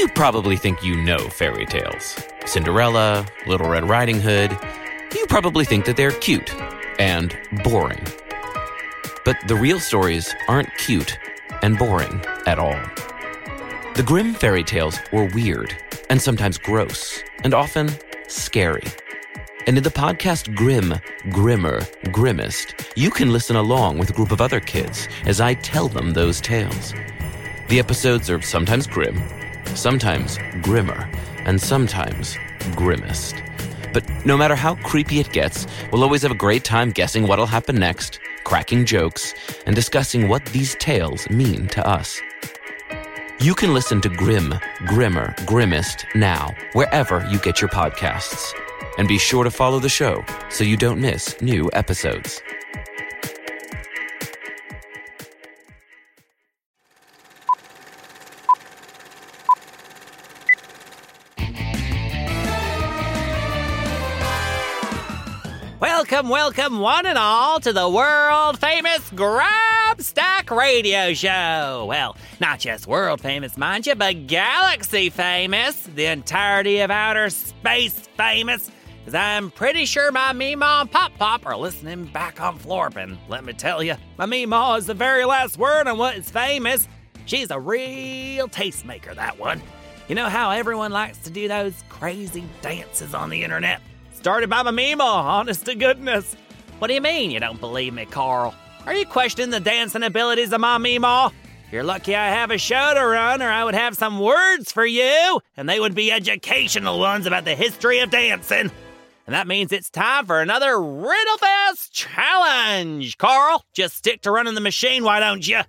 You probably think you know fairy tales Cinderella, Little Red Riding Hood. You probably think that they're cute and boring. But the real stories aren't cute and boring at all. The Grimm fairy tales were weird and sometimes gross and often scary. And in the podcast Grim, Grimmer, Grimmest, you can listen along with a group of other kids as I tell them those tales. The episodes are sometimes grim, sometimes grimmer, and sometimes grimmest. But no matter how creepy it gets, we'll always have a great time guessing what'll happen next, cracking jokes, and discussing what these tales mean to us. You can listen to Grimm, Grimmer, Grimmest now, wherever you get your podcasts. And be sure to follow the show so you don't miss new episodes. Welcome, welcome, one and all, to the world famous Grabstack Radio Show. Well, not just world famous, mind you, but galaxy famous. The entirety of outer space famous. Because I'm pretty sure my Meemaw and Pop Pop are listening back on Florpin. Let me tell you, my Meemaw is the very last word on what is famous. She's a real tastemaker, that one. You know how everyone likes to do those crazy dances on the internet? Started by my Meemaw, honest to goodness. What do you mean you don't believe me, Carl? Are you questioning the dancing abilities of my Meemaw? You're lucky I have a show to run, or I would have some words for you, and they would be educational ones about the history of dancing. And that means it's time for another Riddlefest challenge. Carl, just stick to running the machine, why don't you?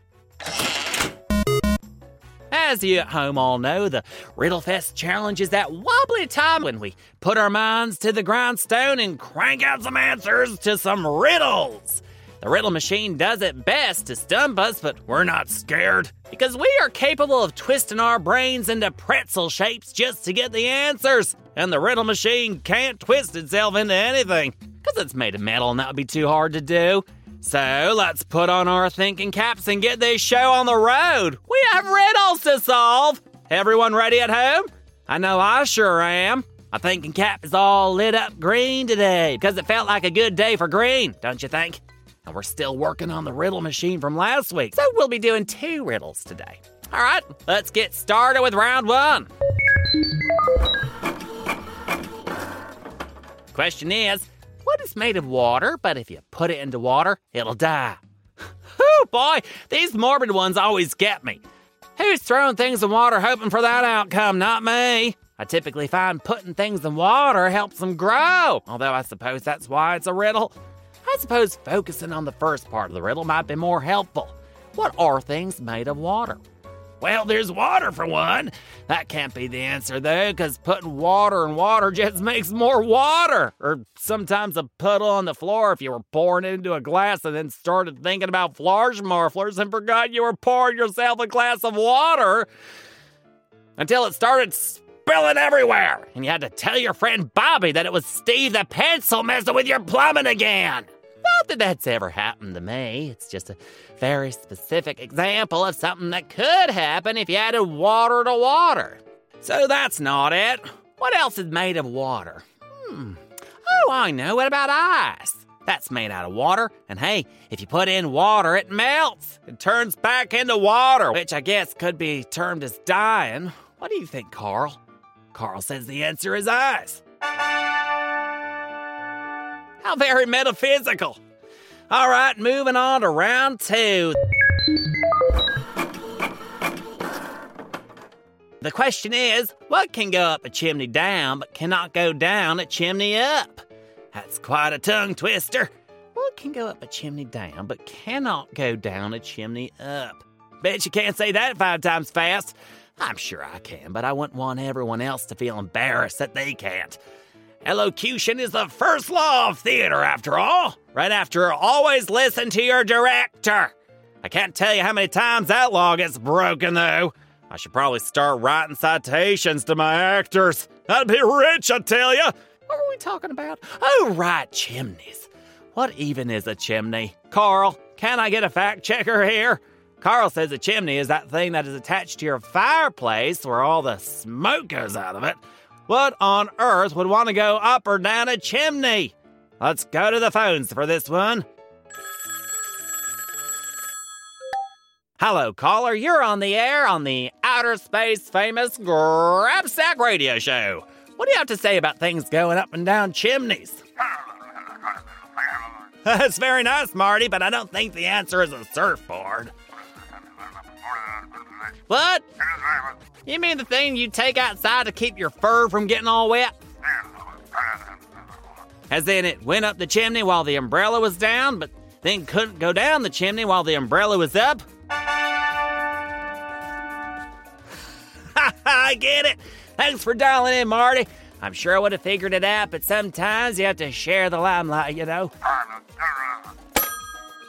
As you at home all know, the Riddlefest challenge is that wobbly time when we put our minds to the grindstone and crank out some answers to some riddles. The riddle machine does it best to stump us, but we're not scared because we are capable of twisting our brains into pretzel shapes just to get the answers. And the riddle machine can't twist itself into anything because it's made of metal and that would be too hard to do. So let's put on our thinking caps and get this show on the road. We have riddles to solve. Everyone ready at home? I know I sure am. My thinking cap is all lit up green today because it felt like a good day for green, don't you think? And we're still working on the riddle machine from last week, so we'll be doing two riddles today. All right, let's get started with round one. Question is what is made of water, but if you put it into water, it'll die? Oh boy, these morbid ones always get me. Who's throwing things in water hoping for that outcome? Not me. I typically find putting things in water helps them grow, although I suppose that's why it's a riddle. I suppose focusing on the first part of the riddle might be more helpful. What are things made of water? Well, there's water for one. That can't be the answer, though, because putting water in water just makes more water. Or sometimes a puddle on the floor if you were pouring it into a glass and then started thinking about flarge marflers and forgot you were pouring yourself a glass of water until it started spilling everywhere. And you had to tell your friend Bobby that it was Steve the pencil messing with your plumbing again. Not that that's ever happened to me. It's just a very specific example of something that could happen if you added water to water. So that's not it. What else is made of water? Hmm. Oh, I know. What about ice? That's made out of water. And hey, if you put in water, it melts. It turns back into water, which I guess could be termed as dying. What do you think, Carl? Carl says the answer is ice. How very metaphysical. All right, moving on to round two. The question is what can go up a chimney down but cannot go down a chimney up? That's quite a tongue twister. What can go up a chimney down but cannot go down a chimney up? Bet you can't say that five times fast. I'm sure I can, but I wouldn't want everyone else to feel embarrassed that they can't. Elocution is the first law of theater, after all. Right after, always listen to your director. I can't tell you how many times that law gets broken, though. I should probably start writing citations to my actors. I'd be rich, I tell you. What are we talking about? Oh, right, chimneys. What even is a chimney? Carl, can I get a fact checker here? Carl says a chimney is that thing that is attached to your fireplace where all the smoke goes out of it. What on earth would want to go up or down a chimney? Let's go to the phones for this one. Hello, caller. You're on the air on the outer space famous Grabstack radio show. What do you have to say about things going up and down chimneys? That's very nice, Marty, but I don't think the answer is a surfboard. What? You mean the thing you take outside to keep your fur from getting all wet? As in, it went up the chimney while the umbrella was down, but then couldn't go down the chimney while the umbrella was up? I get it. Thanks for dialing in, Marty. I'm sure I would have figured it out, but sometimes you have to share the limelight, you know.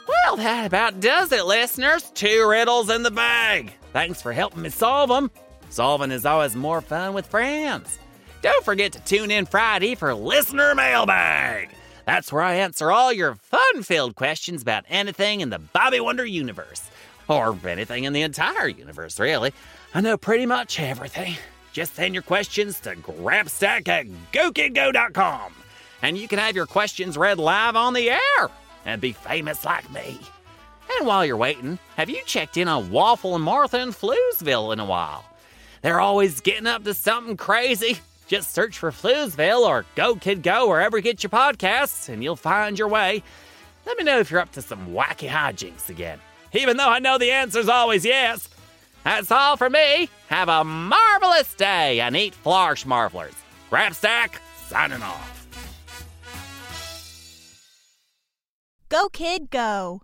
Well, that about does it, listeners. Two riddles in the bag. Thanks for helping me solve them. Solving is always more fun with friends. Don't forget to tune in Friday for Listener Mailbag. That's where I answer all your fun filled questions about anything in the Bobby Wonder universe. Or anything in the entire universe, really. I know pretty much everything. Just send your questions to grabstack at gokidgo.com. And you can have your questions read live on the air and be famous like me. And while you're waiting, have you checked in on Waffle and Martha in Floozeville in a while? They're always getting up to something crazy. Just search for Floozeville or Go Kid Go wherever you get your podcasts, and you'll find your way. Let me know if you're up to some wacky hijinks again. Even though I know the answer's always yes. That's all for me. Have a marvelous day and eat Flarsh Marvelers. Grabstack, signing off. Go, kid, go.